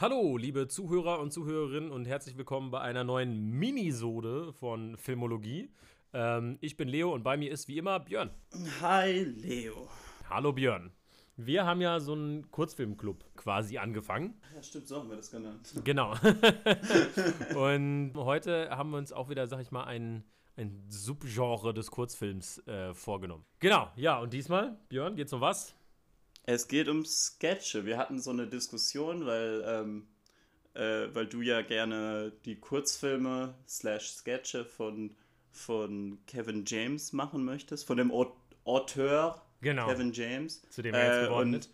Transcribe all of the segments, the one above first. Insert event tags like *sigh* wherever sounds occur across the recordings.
Hallo, liebe Zuhörer und Zuhörerinnen und herzlich willkommen bei einer neuen Minisode von Filmologie. Ähm, ich bin Leo und bei mir ist wie immer Björn. Hi Leo. Hallo Björn. Wir haben ja so einen Kurzfilmclub quasi angefangen. Ja, stimmt, so haben wir das genannt. Genau. *laughs* und heute haben wir uns auch wieder, sag ich mal, ein, ein Subgenre des Kurzfilms äh, vorgenommen. Genau, ja, und diesmal, Björn, geht's um was? Es geht um Sketche. Wir hatten so eine Diskussion, weil, ähm, äh, weil du ja gerne die Kurzfilme slash Sketche von, von Kevin James machen möchtest, von dem Auteur Genau. Kevin James. Zu dem er jetzt Äh, geworden und ist.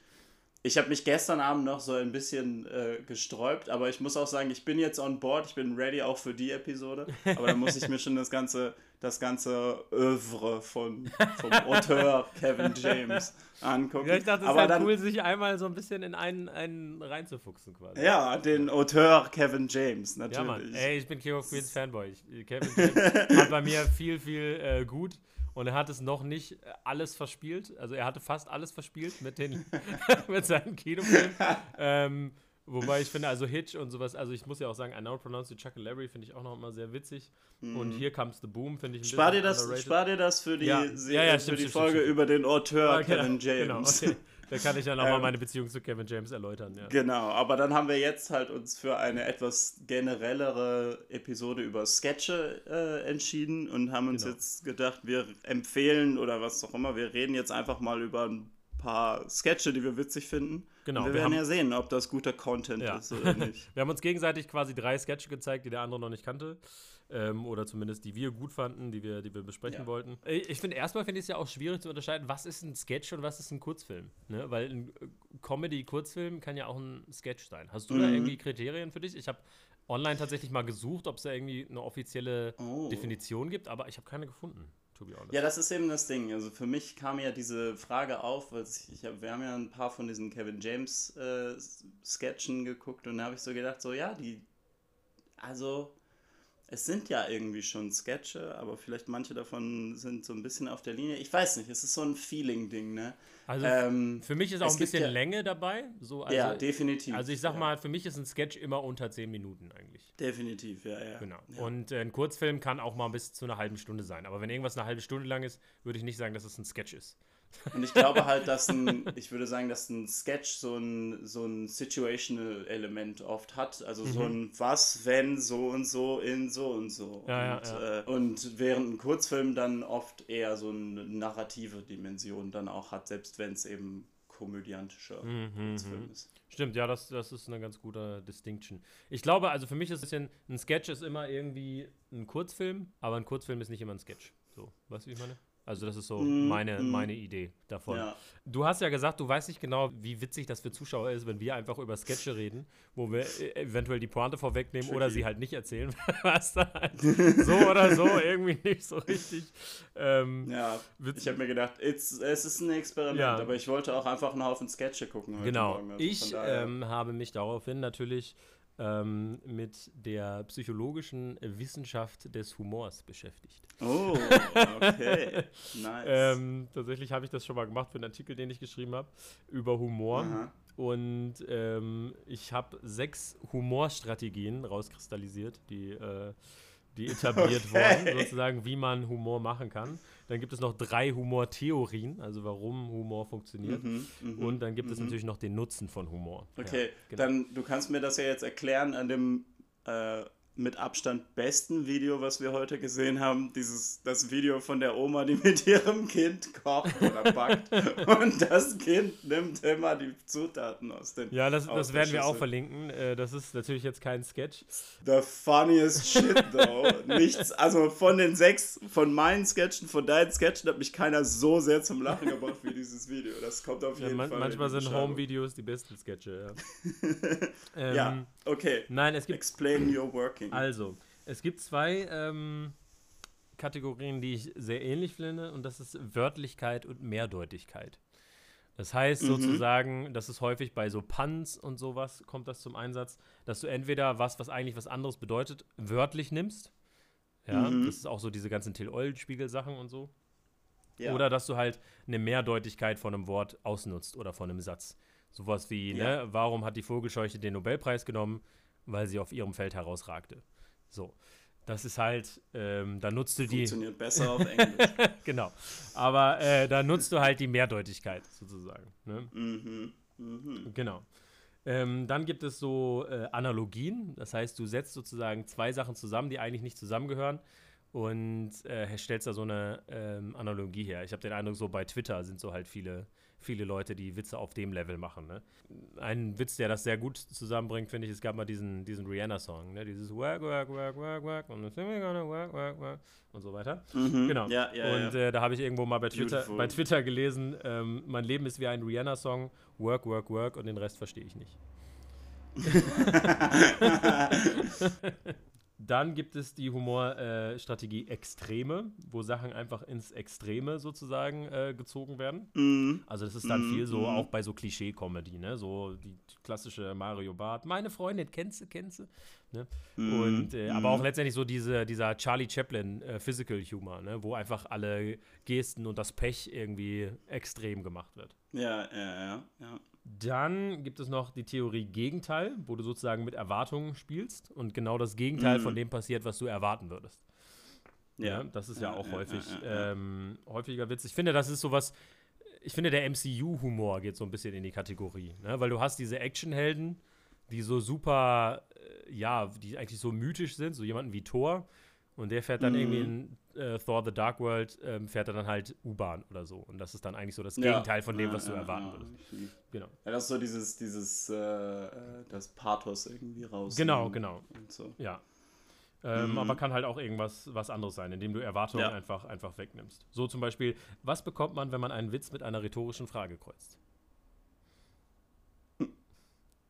Ich habe mich gestern Abend noch so ein bisschen äh, gesträubt, aber ich muss auch sagen, ich bin jetzt on board, ich bin ready auch für die Episode. Aber dann muss ich mir schon das ganze, das ganze Oeuvre von, vom Auteur Kevin James angucken. Ja, ich dachte, es ist halt dann, cool, sich einmal so ein bisschen in einen, einen reinzufuchsen quasi. Ja, den Auteur Kevin James, natürlich. Ja, Mann. Ey, ich bin King of Queens Fanboy. Ich, Kevin James hat bei mir viel, viel äh, gut. Und er hat es noch nicht äh, alles verspielt. Also er hatte fast alles verspielt mit, den, *laughs* *laughs* mit seinen Kinofilmen. Ähm, wobei ich finde, also Hitch und sowas, also ich muss ja auch sagen, I Now Pronounce You Chuck and Larry finde ich auch noch immer sehr witzig. Und Here Comes the Boom finde ich ein Mhm. Spar dir, bisschen das, spar dir das für die, Ja. Ja, ja, für stimmt, die stimmt, Folge stimmt. über den Auteur Ah, Kevin genau, James. Genau, okay. Da kann ich dann auch mal Ähm, meine Beziehung zu Kevin James erläutern. Ja. Genau, aber dann haben wir jetzt halt uns für eine etwas generellere Episode über Sketche äh, entschieden und haben uns Genau. jetzt gedacht, wir empfehlen oder was auch immer, wir reden jetzt einfach mal über ein paar Sketche, die wir witzig finden. Genau, Und wir, wir werden haben- ja sehen, ob das guter Content Ja. ist oder nicht. *laughs* Wir haben uns gegenseitig quasi drei Sketche gezeigt, die der andere noch nicht kannte. Ähm, oder zumindest die wir gut fanden, die wir, die wir besprechen Ja. wollten. Ich, ich finde, erstmal finde ich es ja auch schwierig zu unterscheiden, was ist ein Sketch und was ist ein Kurzfilm. Ne? Weil ein äh, Comedy-Kurzfilm kann ja auch ein Sketch sein. Hast du da Mhm. irgendwie Kriterien für dich? Ich habe online tatsächlich mal gesucht, ob es da irgendwie eine offizielle Oh. Definition gibt, aber ich habe keine gefunden, to be honest. Ja, das ist eben das Ding. Also für mich kam ja diese Frage auf, weil ich, ich hab, wir haben ja ein paar von diesen Kevin James äh, Sketchen geguckt und da habe ich so gedacht, so ja, die, also es sind ja irgendwie schon Sketche, aber vielleicht manche davon sind so ein bisschen auf der Linie. Ich weiß nicht, es ist so ein Feeling-Ding, ne? Also Ähm, für mich ist auch ein bisschen ja- Länge dabei. So, also, ja, definitiv. Also ich sag ja, mal, für mich ist ein Sketch immer unter 10 Minuten eigentlich. Definitiv, ja, ja. Genau. Ja. Und äh, ein Kurzfilm kann auch mal bis zu einer halben Stunde sein. Aber wenn irgendwas eine halbe Stunde lang ist, würde ich nicht sagen, dass es ein Sketch ist. Und ich glaube halt, dass ein, ich würde sagen, dass ein Sketch so ein, so ein Situational-Element oft hat. Also so Mhm. ein Was, wenn, so und so, in so und so. Ja, und, ja, Äh, und während ein Kurzfilm dann oft eher so eine narrative Dimension dann auch hat, selbst wenn es eben komödiantischer Mhm, Kurzfilm ist. Stimmt, ja, das, das ist eine ganz gute Distinction. Ich glaube, also für mich ist es ein ein Sketch ist immer irgendwie ein Kurzfilm, aber ein Kurzfilm ist nicht immer ein Sketch. So, weißt du, wie ich meine? Also das ist so Mm, meine, mm. meine Idee davon. Ja. Du hast ja gesagt, du weißt nicht genau, wie witzig das für Zuschauer ist, wenn wir einfach über Sketche reden, wo wir äh, eventuell die Pointe vorwegnehmen oder Tricky. sie halt nicht erzählen, *laughs* was da halt *laughs* so oder so irgendwie nicht so richtig ähm, Ja, witzig ich habe mir gedacht, es ist ein Experiment, Ja. aber ich wollte auch einfach einen Haufen Sketche gucken heute Genau. Morgen. also ich ähm, habe mich daraufhin natürlich ähm, mit der psychologischen Wissenschaft des Humors beschäftigt. Oh, okay. *laughs* nice. Ähm, tatsächlich habe ich das schon mal gemacht für einen Artikel, den ich geschrieben habe, über Humor. Aha. Und ähm, ich habe sechs Humorstrategien rauskristallisiert, die, äh, die etabliert Okay. wurden, sozusagen, wie man Humor machen kann. Dann gibt es noch drei Humortheorien, also warum Humor funktioniert. Mhm, mhm, Und dann gibt es mhm. natürlich noch den Nutzen von Humor. Okay, Ja, genau. dann du kannst mir das ja jetzt erklären an dem äh, mit Abstand besten Video, was wir heute gesehen haben. Dieses, das Video von der Oma, die mit ihrem Kind kocht oder backt. *laughs* und das Kind nimmt immer die Zutaten aus den. Ja, das, das werden wir auch verlinken. Äh, das ist natürlich jetzt kein Sketch. The funniest shit, though. *laughs* Nichts, also von den sechs, von meinen Sketchen, von deinen Sketchen hat mich keiner so sehr zum Lachen gebracht wie dieses Video. Das kommt auf Ja, jeden man, Fall. manchmal in die sind. Home-Videos die besten Sketche. Ja. *laughs* ähm, Ja, okay. Nein, es gibt Explain your working. Also, es gibt zwei ähm, Kategorien, die ich sehr ähnlich finde, und das ist Wörtlichkeit und Mehrdeutigkeit. Das heißt Mhm. sozusagen, das ist häufig bei so Puns und sowas kommt das zum Einsatz, dass du entweder was, was eigentlich was anderes bedeutet, wörtlich nimmst. Ja, Mhm. das ist auch so diese ganzen Till Eulenspiegel-Sachen und so. Ja. Oder dass du halt eine Mehrdeutigkeit von einem Wort ausnutzt oder von einem Satz. Sowas wie, ja. ne, warum hat die Vogelscheuche den Nobelpreis genommen? Weil sie auf ihrem Feld herausragte. So. Das ist halt, ähm, da nutzt du die. Funktioniert besser auf *laughs* Englisch. genau. Aber äh, da nutzt du halt die Mehrdeutigkeit sozusagen. Ne? Mhm. Mhm. Genau. Ähm, dann gibt es so äh, Analogien. Das heißt, du setzt sozusagen zwei Sachen zusammen, die eigentlich nicht zusammengehören und äh, stellst da so eine ähm, Analogie her. Ich habe den Eindruck, so bei Twitter sind so halt viele viele Leute, die Witze auf dem Level machen. Ne? Ein Witz, der das sehr gut zusammenbringt, finde ich, es gab mal diesen, diesen Rihanna-Song, ne? dieses Work, Work, Work, Work, Work und gonna work, work, work und so weiter. Mhm. Genau. Ja, ja, und äh, da habe ich irgendwo mal bei Twitter, bei Twitter gelesen, ähm, mein Leben ist wie ein Rihanna-Song, Work, Work, Work und den Rest verstehe ich nicht. *laughs* *laughs* Dann gibt es die Humorstrategie äh, Extreme, wo Sachen einfach ins Extreme sozusagen äh, gezogen werden. Mm. Also das ist dann mm, viel so, mm. auch bei so Klischee-Comedy, ne? So die klassische Mario Bart, meine Freundin, kennst du, kennst du? Ne? Mhm. Und, äh, aber auch letztendlich so diese, dieser Charlie Chaplin äh, Physical Humor, ne? wo einfach alle Gesten und das Pech irgendwie extrem gemacht wird. Ja, ja, ja, ja. Dann gibt es noch die Theorie Gegenteil, wo du sozusagen mit Erwartungen spielst und genau das Gegenteil mhm. von dem passiert, was du erwarten würdest. Ja, ja das ist ja, ja auch ja, häufig ähm, häufiger Witz. Ich finde, das ist sowas. Ich finde, der MCU-Humor geht so ein bisschen in die Kategorie, ne? weil du hast diese Actionhelden, die so super, äh, ja, die eigentlich so mythisch sind, so jemanden wie Thor, und der fährt dann mhm. irgendwie in äh, Thor The Dark World, ähm, fährt er dann halt U-Bahn oder so. Und das ist dann eigentlich so das Gegenteil von dem, was du erwarten würdest. Genau. Ja, das ist so dieses, dieses, äh, das Pathos irgendwie raus. Genau, genau. So. Ja. Ähm, mhm. Aber kann halt auch irgendwas was anderes sein, indem du Erwartungen ja. einfach, einfach wegnimmst. So zum Beispiel, was bekommt man, wenn man einen Witz mit einer rhetorischen Frage kreuzt?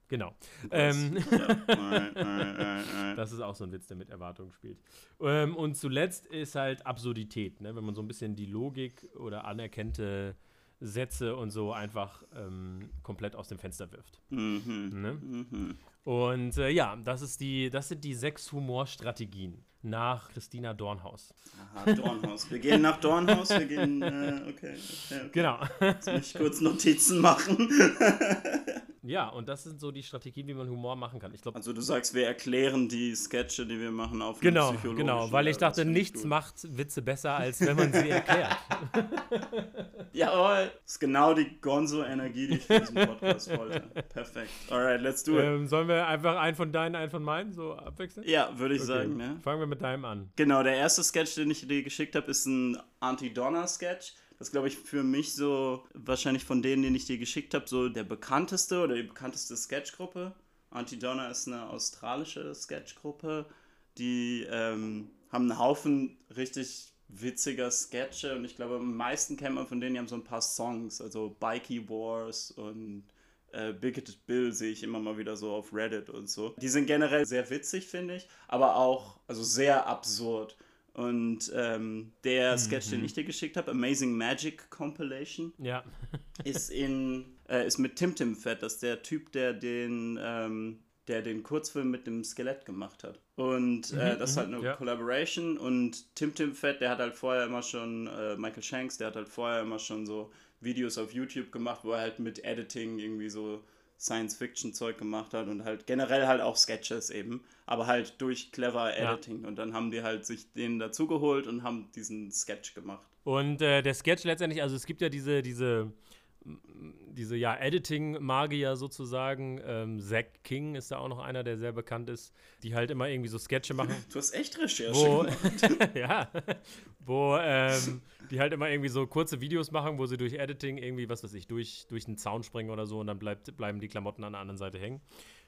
Genau. Ähm, *laughs* *laughs* das ist auch so ein Witz, der mit Erwartungen spielt. Ähm, und zuletzt ist halt Absurdität, ne? wenn man so ein bisschen die Logik oder anerkannte Sätze und so einfach ähm, komplett aus dem Fenster wirft. Mhm. Ne? Mhm. Und äh, ja, das, ist die, das sind die sechs Humorstrategien nach Christina Dornhaus. Aha, Dornhaus. Wir gehen nach Dornhaus, wir gehen, äh, okay, okay, okay. Genau. Jetzt muss ich kurz Notizen machen. *laughs* Ja, und das sind so die Strategien, wie man Humor machen kann. Ich glaub, also du sagst, wir erklären die Sketche, die wir machen, auf Genau, genau, weil ich dachte, nichts macht Witze besser, als wenn man sie erklärt. *laughs* Jawohl, das ist genau die Gonzo-Energie, die ich für diesen Podcast wollte. Perfekt. Alright, let's do it. Ähm, sollen wir einfach einen von deinen, einen von meinen so abwechseln? Ja, würde ich okay. sagen. Ne? Fangen wir mit deinem an. Genau, der erste Sketch, den ich dir geschickt habe, ist ein Anti-Donner-Sketch. Das glaube ich für mich so, wahrscheinlich von denen, den ich dir geschickt habe, so der bekannteste oder die bekannteste Sketchgruppe. Anti-Donna ist eine australische Sketchgruppe. Die ähm, haben einen Haufen richtig witziger Sketche und ich glaube, am meisten kennt man von denen, die haben so ein paar Songs, also Bikey Wars und äh, Bigoted Bill sehe ich immer mal wieder so auf Reddit und so. Die sind generell sehr witzig, finde ich, aber auch also sehr absurd. Und ähm, der mhm. Sketch, den ich dir geschickt habe, Amazing Magic Compilation, ja. *laughs* ist in äh, ist mit Tim Tim Fett, das ist der Typ, der den ähm, der den Kurzfilm mit dem Skelett gemacht hat. Und äh, mhm, das ist halt eine ja. Collaboration und Tim Tim Fett, der hat halt vorher immer schon, äh, Michael Shanks, der hat halt vorher immer schon so Videos auf YouTube gemacht, wo er halt mit Editing irgendwie so Science-Fiction-Zeug gemacht hat und halt generell halt auch Sketches eben, aber halt durch clever Editing. Ja. Und dann haben die halt sich den dazugeholt und haben diesen Sketch gemacht. Und äh, der Sketch letztendlich, also es gibt ja diese, diese, diese ja, Editing-Magier sozusagen. Ähm, Zach King ist da auch noch einer, der sehr bekannt ist, die halt immer irgendwie so Sketche *laughs* machen. Du hast echt Recherche wo, gemacht. *laughs* ja, wo ähm, die halt immer irgendwie so kurze Videos machen, wo sie durch Editing irgendwie, was weiß ich, durch, durch einen Zaun springen oder so und dann bleibt, bleiben die Klamotten an der anderen Seite hängen.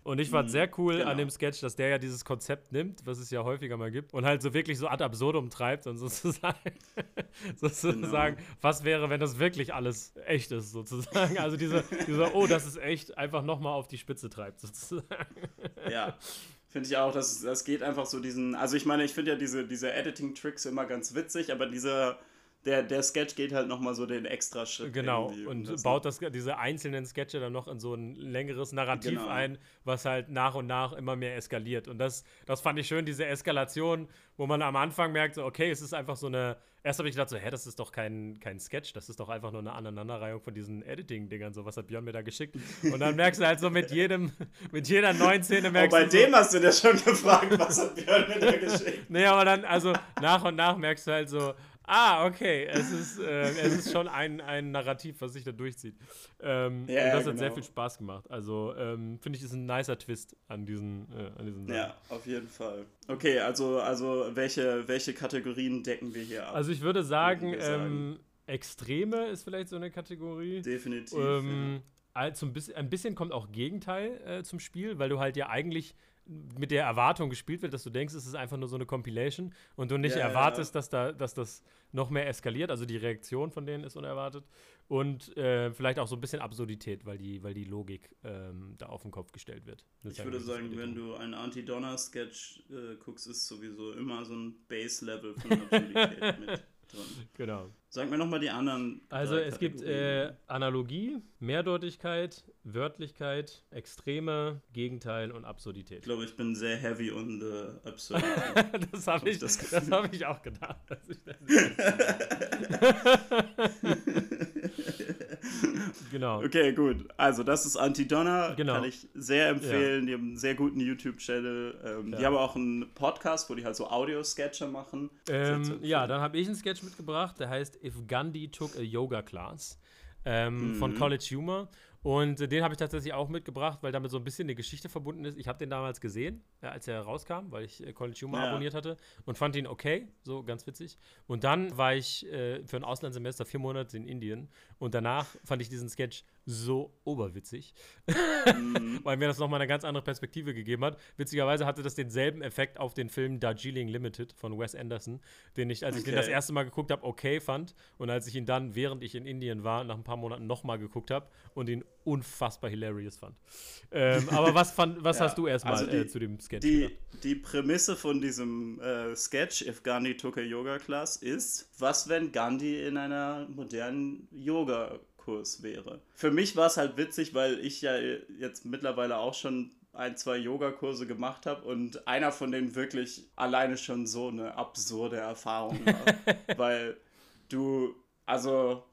Und ich fand mhm, sehr cool genau. an dem Sketch, dass der ja dieses Konzept nimmt, was es ja häufiger mal gibt, und halt so wirklich so ad absurdum treibt und *laughs* sozusagen, sozusagen genau. was wäre, wenn das wirklich alles echt ist, sozusagen. Also diese, dieser, oh, das ist echt, einfach nochmal auf die Spitze treibt, sozusagen. Ja. Finde ich auch, das, das geht einfach so diesen, also ich meine, ich finde ja diese, diese Editing-Tricks immer ganz witzig, aber dieser, der, der Sketch geht halt nochmal so den extra Schritt. Genau, und das baut das, diese einzelnen Sketche dann noch in so ein längeres Narrativ genau. ein, was halt nach und nach immer mehr eskaliert. Und das, das fand ich schön, diese Eskalation, wo man am Anfang merkt, so, okay, es ist einfach so eine. Erst habe ich gedacht, so, hä, das ist doch kein, kein Sketch, das ist doch einfach nur eine Aneinanderreihung von diesen Editing-Dingern, so, was hat Björn mir da geschickt? Und dann merkst du halt so mit jedem, *laughs* mit jeder neuen Szene merkst oh, bei du. Bei dem hast du dir schon *laughs* gefragt, was hat Björn mir da geschickt? nee, aber dann, also nach und nach merkst du halt so, Ah, okay. Es ist, äh, es ist schon ein, ein Narrativ, was sich da durchzieht. Ähm, ja, und das genau. hat sehr genau. viel Spaß gemacht. Also ähm, finde ich, ist ein nicer Twist an diesen, äh, an diesen Ja, auf jeden Fall. Okay, also, also welche, welche Kategorien decken wir hier ab? Also ich würde sagen, ähm, sagen? Extreme ist vielleicht so eine Kategorie. Definitiv. Ähm, ja. also ein, bisschen, ein bisschen kommt auch Gegenteil äh, zum Spiel, weil du halt ja eigentlich mit der Erwartung gespielt wird, dass du denkst, es ist einfach nur so eine Compilation und du nicht ja, erwartest, ja. Dass, da, dass das noch mehr eskaliert. Also die Reaktion von denen ist unerwartet. Und äh, vielleicht auch so ein bisschen Absurdität, weil die, weil die Logik ähm, da auf den Kopf gestellt wird. Das ich würde sagen, wenn du einen Anti-Donner-Sketch äh, guckst, ist sowieso immer so ein Base-Level von Absurdität *laughs* mit drin. Genau. Sag mir nochmal die anderen. Also es gibt äh, Analogie, Mehrdeutigkeit, Wörtlichkeit, Extreme, Gegenteil und Absurdität. Ich glaube, ich bin sehr heavy und äh, absurd. *laughs* das habe ich, das, das hab ich auch gedacht. *laughs* genau. Okay, gut. Also, das ist Anti-Donner. Genau. Kann ich sehr empfehlen. Ja. Die haben einen sehr guten YouTube-Channel. Ähm, ja. Die haben auch einen Podcast, wo die halt so Audio-Sketche machen. Ähm, ja, dann habe ich einen Sketch mitgebracht, der heißt If Gandhi Took a Yoga Class ähm, mhm. von College Humor. Und den habe ich tatsächlich auch mitgebracht, weil damit so ein bisschen eine Geschichte verbunden ist. Ich habe den damals gesehen, äh, als er rauskam, weil ich äh, College Humor ja. abonniert hatte und fand ihn okay, so ganz witzig. Und dann war ich äh, für ein Auslandssemester vier Monate in Indien und danach fand ich diesen Sketch so oberwitzig, mhm. *laughs* weil mir das nochmal eine ganz andere Perspektive gegeben hat. Witzigerweise hatte das denselben Effekt auf den Film Darjeeling Limited von Wes Anderson, den ich, als okay. ich den das erste Mal geguckt habe, okay fand und als ich ihn dann, während ich in Indien war, nach ein paar Monaten nochmal geguckt habe und ihn unfassbar hilarious fand. Ähm, aber was, fand, *laughs* was ja, hast du erstmal also äh, zu dem Sketch die, die Prämisse von diesem äh, Sketch, If Gandhi took a Yoga Class, ist, was wenn Gandhi in einer modernen Yoga Kurs wäre. Für mich war es halt witzig, weil ich ja jetzt mittlerweile auch schon ein, zwei Yogakurse gemacht habe und einer von denen wirklich alleine schon so eine absurde Erfahrung war. *laughs* weil du, also,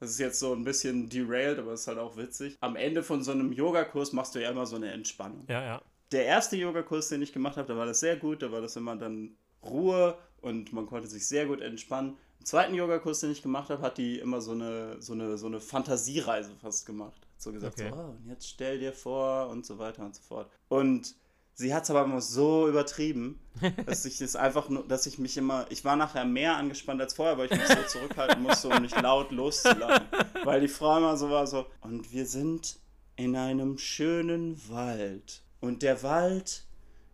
das ist jetzt so ein bisschen derailed, aber es ist halt auch witzig. Am Ende von so einem Yogakurs machst du ja immer so eine Entspannung. Ja, ja. Der erste Yogakurs, den ich gemacht habe, da war das sehr gut, da war das immer dann Ruhe und man konnte sich sehr gut entspannen. Zweiten Yogakurs, den ich gemacht habe, hat die immer so eine, so eine, so eine Fantasiereise fast gemacht. So gesagt, okay. so, oh, und jetzt stell dir vor und so weiter und so fort. Und sie hat es aber immer so übertrieben, *laughs* dass ich es einfach nur, dass ich mich immer, ich war nachher mehr angespannt als vorher, weil ich mich so zurückhalten musste, um nicht laut loszulachen. Weil die Frau immer so war so, und wir sind in einem schönen Wald. Und der Wald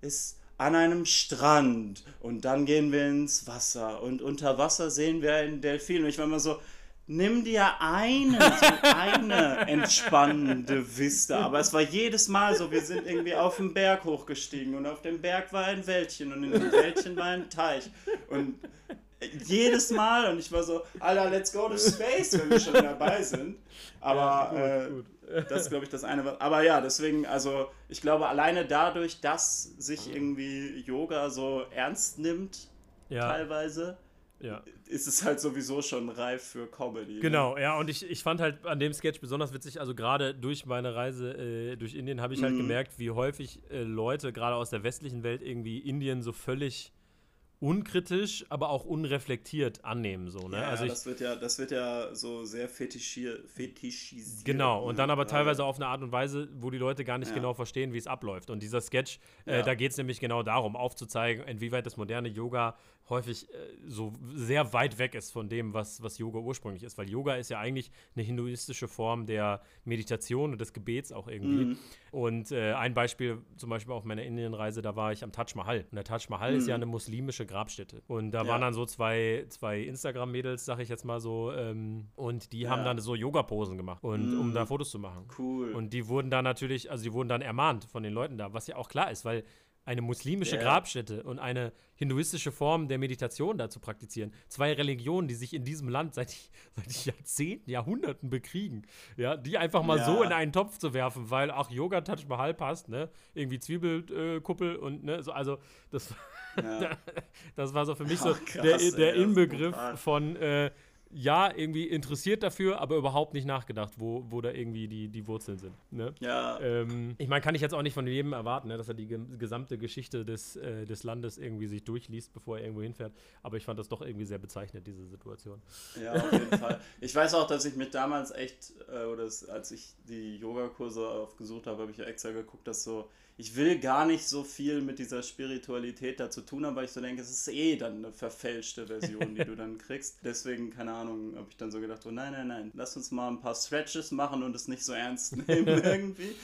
ist an einem Strand und dann gehen wir ins Wasser und unter Wasser sehen wir einen Delfin. Und ich war immer so, nimm dir eine, so eine *laughs* entspannende Vista. Aber es war jedes Mal so, wir sind irgendwie auf den Berg hochgestiegen und auf dem Berg war ein Wäldchen und in dem Wäldchen war ein Teich. Und jedes Mal und ich war so, Alter, let's go to space, wenn wir schon dabei sind. Aber ja, gut, gut. Das ist, glaube ich, das eine. Aber ja, deswegen, also ich glaube, alleine dadurch, dass sich irgendwie Yoga so ernst nimmt, ja. teilweise, ja. ist es halt sowieso schon reif für Comedy. Ne? Genau, ne? ja, und ich, ich fand halt an dem Sketch besonders witzig, also gerade durch meine Reise äh, durch Indien habe ich halt mhm. gemerkt, wie häufig äh, Leute, gerade aus der westlichen Welt, irgendwie Indien so völlig unkritisch, aber auch unreflektiert annehmen. So, ne? Ja, also ich, das, wird ja, das wird ja so sehr fetischisiert. Genau, und ne? dann aber teilweise auf eine Art und Weise, wo die Leute gar nicht ja. genau verstehen, wie es abläuft. Und dieser Sketch, äh, ja. da geht es nämlich genau darum, aufzuzeigen, inwieweit das moderne Yoga häufig äh, so sehr weit weg ist von dem, was, was Yoga ursprünglich ist. Weil Yoga ist ja eigentlich eine hinduistische Form der Meditation und des Gebets auch irgendwie. Mhm. Und äh, ein Beispiel, zum Beispiel auf meiner Indienreise, da war ich am Taj Mahal. Und der Taj Mahal mhm. ist ja mhm. eine muslimische Grabstätte. Und da ja. waren dann so zwei, zwei Instagram-Mädels, sag ich jetzt mal so, ähm, und die ja. haben dann so Yoga-Posen gemacht, und, mhm. um da Fotos zu machen. Cool. Und die wurden dann natürlich, also die wurden dann ermahnt von den Leuten da, was ja auch klar ist, weil eine muslimische Ja. Grabstätte und eine hinduistische Form der Meditation da zu praktizieren. Zwei Religionen, die sich in diesem Land seit, *laughs* seit Jahrzehnten, Jahrhunderten bekriegen. Ja, die einfach mal Ja. so in einen Topf zu werfen, weil, ach, Yoga Touch Mahal passt, ne? Irgendwie Zwiebelkuppel und, ne? So, also, das, *laughs* Ja. das war so für mich so Ach, krass, der, ey, der ist Inbegriff von, äh, ja, irgendwie interessiert dafür, aber überhaupt nicht nachgedacht, wo, wo da irgendwie die, die Wurzeln sind. Ne? ja, Ähm, ich meine, kann ich jetzt auch nicht von jedem erwarten, ne, dass er die ge gesamte Geschichte des, äh, des Landes irgendwie sich durchliest, bevor er irgendwo hinfährt. Aber ich fand das doch irgendwie sehr bezeichnend, diese Situation. Ja, auf jeden Fall. Ich weiß auch, dass ich mich damals echt, äh, oder als ich die Yogakurse aufgesucht habe, habe ich ja extra geguckt, dass so, ich will gar nicht so viel mit dieser Spiritualität da zu tun haben, weil ich so denke, es ist eh dann eine verfälschte Version, die du dann *laughs* kriegst. Deswegen, keine Ahnung, habe ich dann so gedacht, oh nein, nein, nein, lass uns mal ein paar Stretches machen und es nicht so ernst *laughs* nehmen irgendwie.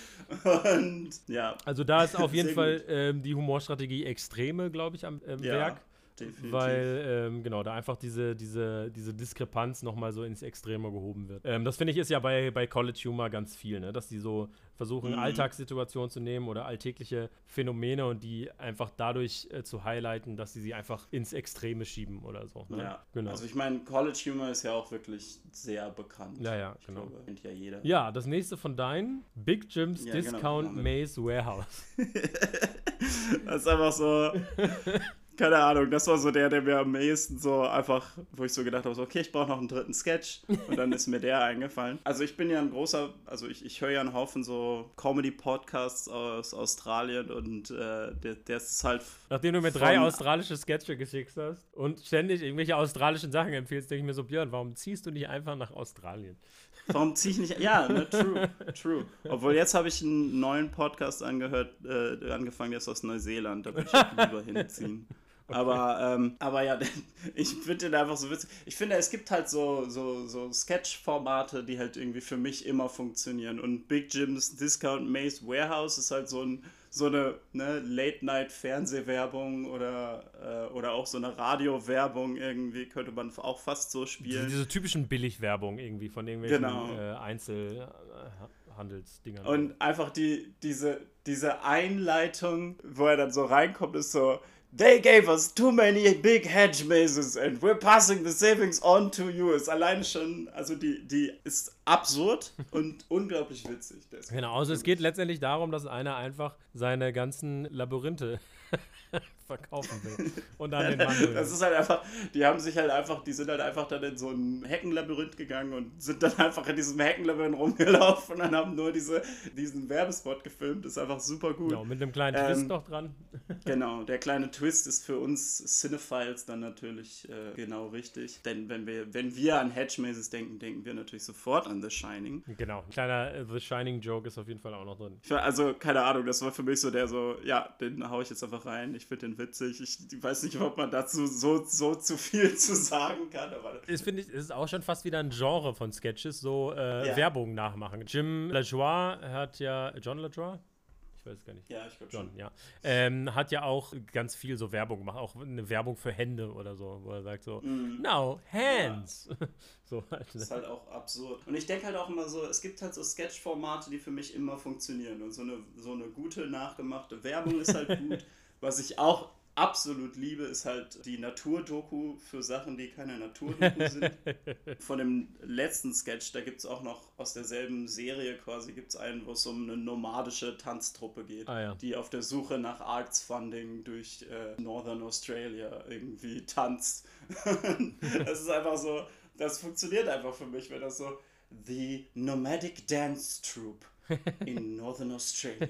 Und ja, Also da ist auf jeden Fall ähm, die Humorstrategie Extreme, glaube ich, am ähm, Ja, Werk. definitiv. Weil, ähm, genau, da einfach diese, diese, diese Diskrepanz nochmal so ins Extreme gehoben wird. Ähm, das finde ich ist ja bei, bei College Humor ganz viel, ne? dass die so versuchen, Mhm. Alltagssituationen zu nehmen oder alltägliche Phänomene und die einfach dadurch äh, zu highlighten, dass sie sie einfach ins Extreme schieben oder so. Ne? ja, genau. also ich meine, College Humor ist ja auch wirklich sehr bekannt. ja, ja, Ich genau. glaube, kennt ja jeder. Ja, das nächste von deinen Big Jim's Ja, genau, Discount wir. Maze Warehouse. *laughs* Das ist einfach so, *laughs* keine Ahnung, das war so der, der mir am ehesten so einfach, wo ich so gedacht habe, so, okay, ich brauche noch einen dritten Sketch und dann ist mir der *laughs* eingefallen. Also ich bin ja ein großer, also ich, ich höre ja einen Haufen so Comedy-Podcasts aus Australien und äh, der, der ist halt Nachdem du mir drei australische Sketche geschickt hast und ständig irgendwelche australischen Sachen empfiehlst, denke ich mir so, Björn, warum ziehst du nicht einfach nach Australien? Warum ziehe ich nicht? Ja, ne, true, *laughs* true. Obwohl jetzt habe ich einen neuen Podcast angehört, äh, angefangen, der ist aus Neuseeland. Da würde ich *laughs* lieber hinziehen. Aber, ähm, aber ja, *laughs* ich finde den einfach so witzig. Ich finde, es gibt halt so, so, so Sketch-Formate, die halt irgendwie für mich immer funktionieren. Und Big Jim's Discount Maze Warehouse ist halt so, ein, so eine ne, Late-Night-Fernsehwerbung oder, äh, oder auch so eine Radio-Werbung irgendwie, könnte man auch fast so Diese, spielen. diese typischen Billigwerbung irgendwie von irgendwelchen Genau. äh, Einzelhandelsdingern. Und einfach die, diese, diese Einleitung, wo er dann so reinkommt, ist so, They gave us too many big hedge mazes and we're passing the savings on to you. Ist alleine schon, also die, die ist absurd *laughs* und unglaublich witzig. deswegen. Genau, also es geht letztendlich darum, dass einer einfach seine ganzen Labyrinthe *laughs* verkaufen will und dann den Mann *laughs* Das ist halt einfach, die haben sich halt einfach, die sind halt einfach dann in so ein Heckenlabyrinth gegangen und sind dann einfach in diesem Heckenlabyrinth rumgelaufen und haben nur diese, diesen Werbespot gefilmt. Ist einfach super gut. Genau, mit einem kleinen Ähm, Twist noch dran. *laughs* Genau, der kleine Twist ist für uns Cinephiles dann natürlich äh, genau richtig. Denn wenn wir, wenn wir an Hedge Mazes denken, denken wir natürlich sofort an The Shining. Genau, ein kleiner äh, The Shining Joke ist auf jeden Fall auch noch drin. Also, keine Ahnung, das war für mich so der so, ja, den hau ich jetzt einfach rein. Ich finde den witzig. Ich weiß nicht, ob man dazu so, so zu viel zu sagen kann, aber Das finde ich, ist auch schon fast wieder ein Genre von Sketches, so äh, Ja. Werbung nachmachen. Jim LaJoie hat ja, John LaJoie? Ich weiß es gar nicht. ja, ich glaube John, schon. ja. Ähm, hat ja auch ganz viel so Werbung gemacht, auch eine Werbung für Hände oder so, wo er sagt so, Mhm. now, hands. *laughs* so halt, Das ist ne? halt auch absurd. Und ich denke halt auch immer so, es gibt halt so Sketch-Formate, die für mich immer funktionieren. Und so eine, so eine gute, nachgemachte Werbung ist halt *laughs* gut. Was ich auch absolut liebe, ist halt die Naturdoku für Sachen, die keine Naturdoku *laughs* sind. Von dem letzten Sketch, da gibt es auch noch aus derselben Serie quasi, gibt es einen, wo es um eine nomadische Tanztruppe geht, Ah, ja. die auf der Suche nach Arts Funding durch äh, Northern Australia irgendwie tanzt. *laughs* das ist einfach so, das funktioniert einfach für mich, wenn das so The Nomadic Dance Troupe in *laughs* Northern Australia.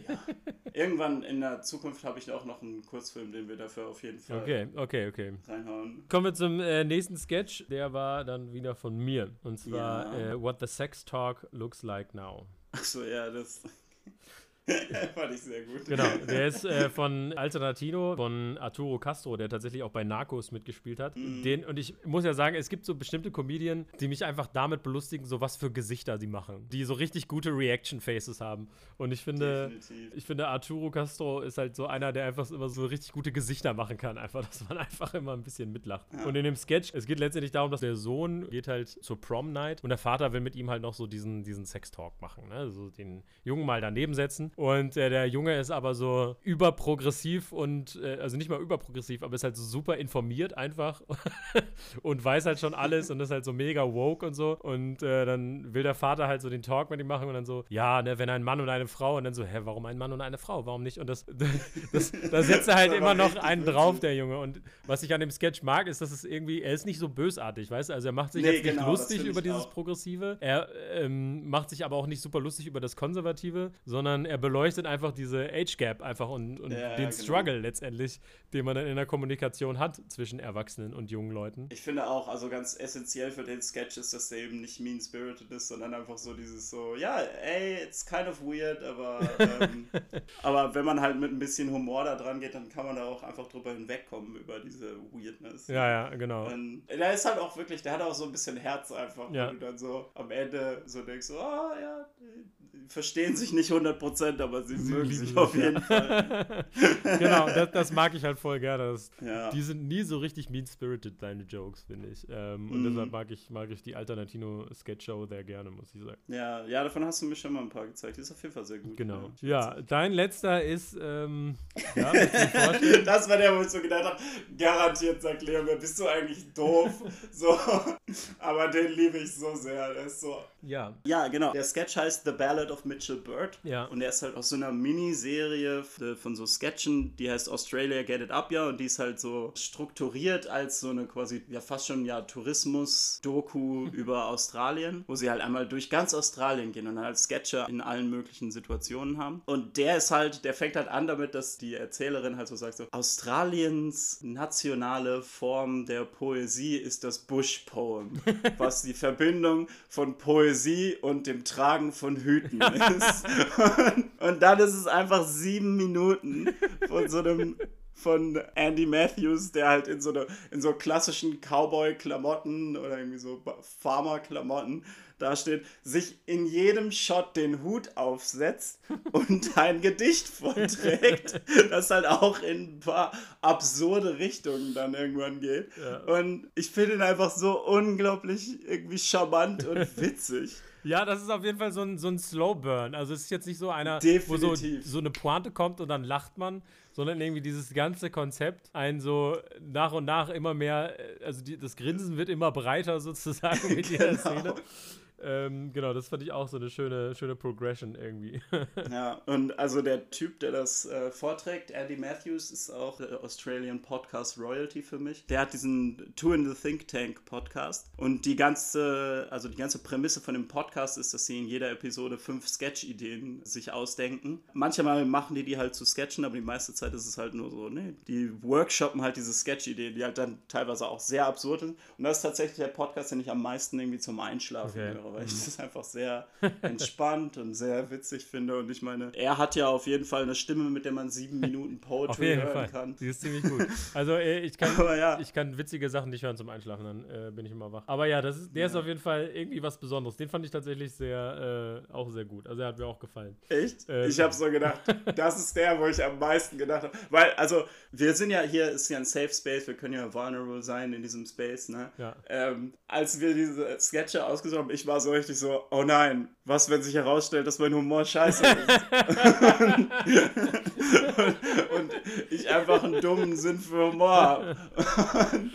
Irgendwann in der Zukunft habe ich auch noch einen Kurzfilm, den wir dafür auf jeden Fall Okay, okay, okay. reinhauen. Kommen wir zum äh, nächsten Sketch. Der war dann wieder von mir. Und zwar Ja. äh, What the Sex Talk Looks Like Now. Achso, ja, das *laughs* *laughs* fand ich sehr gut. Genau, der ist äh, von Alternatino, von Arturo Castro, der tatsächlich auch bei Narcos mitgespielt hat. Mhm. Den, und ich muss ja sagen, es gibt so bestimmte Comedien, die mich einfach damit belustigen, so was für Gesichter sie machen. Die so richtig gute Reaction-Faces haben. Und ich finde, Definitiv. ich finde, Arturo Castro ist halt so einer, der einfach immer so richtig gute Gesichter machen kann. Einfach, *laughs* dass man einfach immer ein bisschen mitlacht. Ja. Und in dem Sketch, es geht letztendlich darum, dass der Sohn geht halt zur Prom-Night und der Vater will mit ihm halt noch so diesen, diesen Sex-Talk machen. Ne? So den Jungen mal daneben setzen. Und äh, der Junge ist aber so überprogressiv und, äh, also nicht mal überprogressiv, aber ist halt so super informiert einfach *laughs* und weiß halt schon alles und ist halt so mega woke und so. Und äh, dann will der Vater halt so den Talk mit ihm machen und dann so, ja, ne, wenn ein Mann und eine Frau und dann so, hä, warum ein Mann und eine Frau? Warum nicht? Und das, *laughs* das, da setzt er halt immer noch einen drauf, der Junge. Und was ich an dem Sketch mag, ist, dass es irgendwie, er ist nicht so bösartig, weißt du? Also er macht sich nee, jetzt nicht genau, lustig über dieses auch. Progressive. Er ähm, macht sich aber auch nicht super lustig über das Konservative, sondern er beleuchtet einfach diese Age Gap einfach und, und ja, den genau. Struggle letztendlich, den man dann in der Kommunikation hat zwischen Erwachsenen und jungen Leuten. Ich finde auch, also ganz essentiell für den Sketch ist, dass er eben nicht mean-spirited ist, sondern einfach so dieses so, ja, ey, it's kind of weird, aber, ähm, *laughs* aber wenn man halt mit ein bisschen Humor da dran geht, dann kann man da auch einfach drüber hinwegkommen über diese Weirdness. Ja, ja, genau. Und der ist halt auch wirklich, der hat auch so ein bisschen Herz einfach, ja. wo du dann so am Ende so denkst, oh ja, verstehen sich nicht 100%, aber sie, sie mögen sich auf jeden Fall. *laughs* genau, das, das, mag ich halt voll gerne. Das, ja. Die sind nie so richtig mean-spirited, deine Jokes, finde ich. Ähm, und mm. deshalb mag ich, mag ich die Alternatino-Sketch-Show sehr gerne, muss ich sagen. Ja, ja, davon hast du mir schon mal ein paar gezeigt. Die ist auf jeden Fall sehr gut. Genau. Ja, dein letzter ist, ähm, *laughs* ja, Das war der, wo ich so gedacht habe, garantiert sagt Leo, bist du eigentlich doof? so, *laughs* aber den liebe ich so sehr. Der ist so. Ja. Ja, genau. Der Sketch heißt The Ballad of Mitchell Bird. Ja. Und er ist halt aus so einer Miniserie von so Sketchen, die heißt Australia Get It Up, ja. Und die ist halt so strukturiert als so eine quasi, ja, fast schon ja Tourismus-Doku über Australien, wo sie halt einmal durch ganz Australien gehen und halt Sketche in allen möglichen Situationen haben. Und der ist halt, der fängt halt an damit, dass die Erzählerin halt so sagt: so, Australiens nationale Form der Poesie ist das Bush Poem, *laughs* was die Verbindung von Poesie und dem Tragen von Hüten *laughs* ist. *laughs* und, und dann ist es einfach sieben Minuten von so einem von Andy Matthews, der halt in so, eine, in so klassischen Cowboy-Klamotten oder irgendwie so Farmer-Klamotten dasteht, sich in jedem Shot den Hut aufsetzt und ein Gedicht vorträgt, *laughs* das halt auch in ein paar absurde Richtungen dann irgendwann geht. Ja. Und ich finde ihn einfach so unglaublich irgendwie charmant und witzig. Ja, das ist auf jeden Fall so ein, so ein Slow Burn. Also es ist jetzt nicht so einer, Definitiv. wo so, so eine Pointe kommt und dann lacht man, sondern irgendwie dieses ganze Konzept ein so nach und nach immer mehr, äh, also die, das Grinsen wird immer breiter sozusagen mit jeder *laughs* genau. Szene. Ähm, genau, das fand ich auch so eine schöne, schöne Progression irgendwie. *laughs* ja, und also der Typ, der das äh, vorträgt, Andy Matthews, ist auch Australian Podcast Royalty für mich. Der hat diesen Two in the Think Tank Podcast und die ganze, also die ganze Prämisse von dem Podcast ist, dass sie in jeder Episode fünf Sketch-Ideen sich ausdenken. Manchmal machen die die halt zu Sketchen, aber die meiste Zeit ist es halt nur so, ne, die workshoppen halt diese Sketch-Ideen, die halt dann teilweise auch sehr absurd sind. Und das ist tatsächlich der Podcast, den ich am meisten irgendwie zum Einschlafen okay. höre weil ich mhm. das einfach sehr *laughs* entspannt und sehr witzig finde. Und ich meine, er hat ja auf jeden Fall eine Stimme, mit der man sieben Minuten Poetry hören Fall. kann. Die ist ziemlich gut. Also äh, ich kann, ja. ich kann witzige Sachen nicht hören zum Einschlafen, dann äh, bin ich immer wach. Aber ja, das ist, der ja. ist auf jeden Fall irgendwie was Besonderes. Den fand ich tatsächlich sehr, äh, auch sehr gut. Also er hat mir auch gefallen. Echt? Ähm, ich habe so gedacht, *laughs* das ist der, wo ich am meisten gedacht habe. Weil, also, wir sind ja hier, ist ja ein Safe Space, wir können ja vulnerable sein in diesem Space, ne? Ja. Ähm, als wir diese Sketche ausgesucht haben, ich war so richtig so, oh nein, was, wenn sich herausstellt, dass mein Humor scheiße ist? *laughs* und, und, ich einfach einen dummen Sinn für Humor habe. *laughs*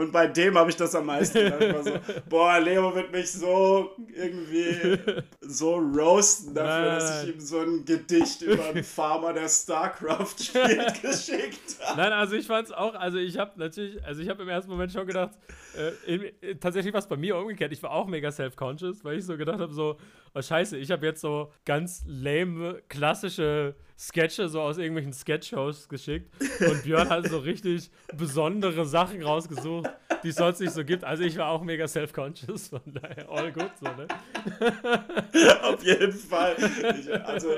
Und bei dem habe ich das am meisten gedacht. So, *laughs* boah, Leo wird mich so irgendwie so roasten dafür, nein, dass ich ihm so ein Gedicht über einen *laughs* Farmer, der StarCraft spielt, *laughs* geschickt habe. Nein, also ich fand es auch, also ich habe natürlich, also ich habe im ersten Moment schon gedacht, äh, in, tatsächlich war es bei mir umgekehrt. Ich war auch mega self-conscious, weil ich so gedacht habe, so, oh scheiße, ich habe jetzt so ganz lame, klassische Sketche so aus irgendwelchen Sketch-Shows geschickt und Björn hat so richtig besondere Sachen rausgesucht, die es sonst nicht so gibt. Also ich war auch mega self-conscious, von daher all good so, ne? *laughs* Auf jeden Fall. Ich, also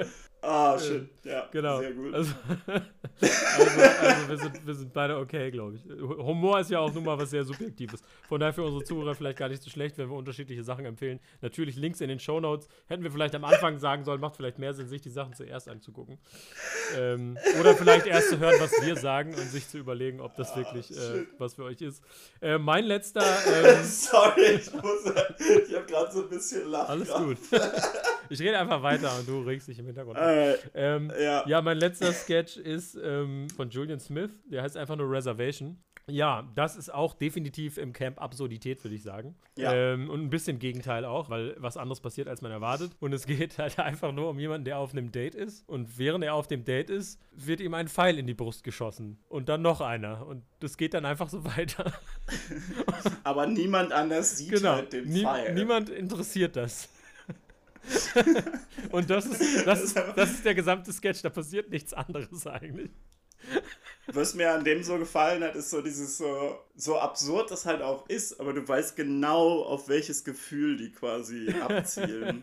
Ah, shit. Ja, genau. sehr gut. Also, *laughs* also, also wir, sind, wir sind beide okay, glaube ich. Humor ist ja auch nun mal was sehr Subjektives. Von daher für unsere Zuhörer vielleicht gar nicht so schlecht, wenn wir unterschiedliche Sachen empfehlen. Natürlich Links in den Show Notes. Hätten wir vielleicht am Anfang sagen sollen, macht vielleicht mehr Sinn, sich die Sachen zuerst anzugucken. Ähm, oder vielleicht erst zu hören, was wir sagen und sich zu überlegen, ob das ah, wirklich äh, was für euch ist. Äh, mein letzter. Ähm, *laughs* Sorry, ich, muss, ich habe gerade so ein bisschen lachen. Alles gut. *laughs* ich rede einfach weiter und du regst dich im Hintergrund. Äh, Ähm, ja. ja, mein letzter Sketch ist ähm, von Julian Smith. Der heißt einfach nur Reservation. Ja, das ist auch definitiv im Camp Absurdität, würde ich sagen. Ja. Ähm, und ein bisschen Gegenteil auch, weil was anderes passiert, als man erwartet. Und es geht halt einfach nur um jemanden, der auf einem Date ist. Und während er auf dem Date ist, wird ihm ein Pfeil in die Brust geschossen. Und dann noch einer. Und das geht dann einfach so *laughs* weiter. Aber niemand anders sieht genau. halt den Nie, Pfeil. Niemand interessiert das. Und das ist, das, ist, das ist der gesamte Sketch. Da passiert nichts anderes eigentlich. Was mir an dem so gefallen hat, ist so dieses so, so absurd das halt auch ist, aber du weißt genau, auf welches Gefühl die quasi *laughs* abzielen.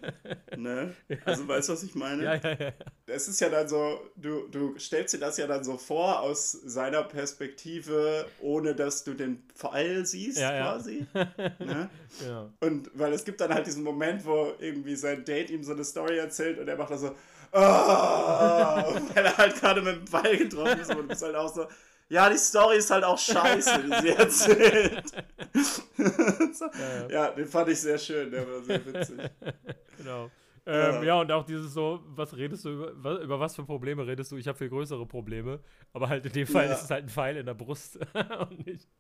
ne? Also weißt du, was ich meine? Ja, ja, ja. Es ist ja dann so, du, du stellst dir das ja dann so vor aus seiner Perspektive, ohne dass du den Pfeil siehst Ja, ja. quasi. *laughs* ne? ja. Und weil es gibt dann halt diesen Moment, wo irgendwie sein Date ihm so eine Story erzählt und er macht dann so, oh, weil er halt gerade mit dem Ball getroffen ist und du bist halt auch so, ja, die Story ist halt auch scheiße, die sie erzählt. *laughs* *laughs* so, Ja, ja, den fand ich sehr schön, der war sehr witzig. *laughs* Genau. Ähm, Ja. ja, und auch dieses so, was redest du über, was, über was für Probleme redest du? Ich habe viel größere Probleme, aber halt in dem Fall Ja. ist es halt ein Pfeil in der Brust. *laughs*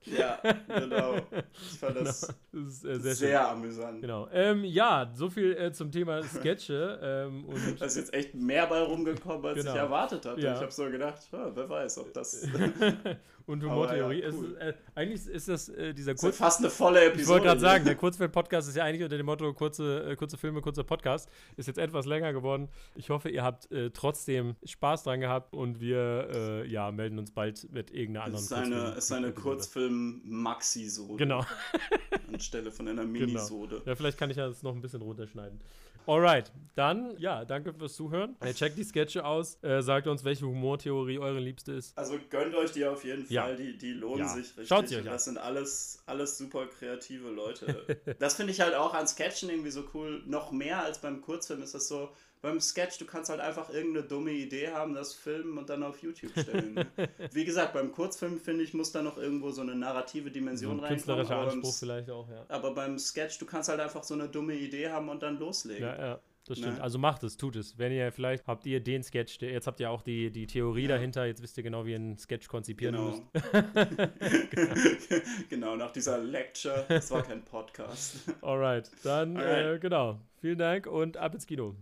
Ja, genau. Ich fand das Das ist äh, sehr, sehr, amüsant. Genau. Ähm, ja, so viel äh, zum Thema Sketche. ähm, und Da ist jetzt echt mehr bei rumgekommen, als Genau. ich erwartet hatte. Ja. Ich habe so gedacht, ja, wer weiß, ob das *laughs* und Humortheorie. ja, Es cool. ist, äh, eigentlich ist das äh, dieser ist ja Kurz. fast eine volle Episode. Ich wollte gerade sagen, der Kurzfilm-Podcast ist ja eigentlich unter dem Motto kurze, äh, kurze Filme, kurzer Podcast. Ist jetzt etwas länger geworden. Ich hoffe, ihr habt äh, trotzdem Spaß dran gehabt und wir äh, ja, melden uns bald mit irgendeiner Es anderen ist eine, es ist eine Kurzfilm- Kurzfilm-Maxi-Sode. Genau. *laughs* Anstelle von einer Minisode. Ja, vielleicht kann ich das noch ein bisschen runterschneiden. Alright, dann, ja, danke fürs Zuhören. Äh, checkt die Sketche aus. Sagt uns, welche Humortheorie eure liebste ist. Also gönnt euch die auf jeden Ja. Fall, die, die lohnen Ja. sich richtig. Schaut sie euch Und an. das sind alles, alles super kreative Leute. *laughs* das finde ich halt auch an Sketchen irgendwie so cool. Noch mehr als beim Kurzfilm ist das so, beim Sketch, du kannst halt einfach irgendeine dumme Idee haben, das filmen und dann auf YouTube stellen. *laughs* Wie gesagt, beim Kurzfilm, finde ich, muss da noch irgendwo so eine narrative So Dimension ein reinkommen. künstlerischer Aber beim, Anspruch vielleicht auch, ja. aber beim Sketch, du kannst halt einfach so eine dumme Idee haben und dann loslegen. Ja, ja. Das stimmt. Ne? Also macht es, tut es. Wenn ihr vielleicht habt ihr den Sketch, jetzt habt ihr auch die, die Theorie Ja. dahinter, jetzt wisst ihr genau, wie ihr einen Sketch konzipieren Genau. müsst. *laughs* genau, nach dieser Lecture. Das war kein Podcast. *laughs* Alright, dann Alright. Äh, genau. Vielen Dank und ab ins Kino.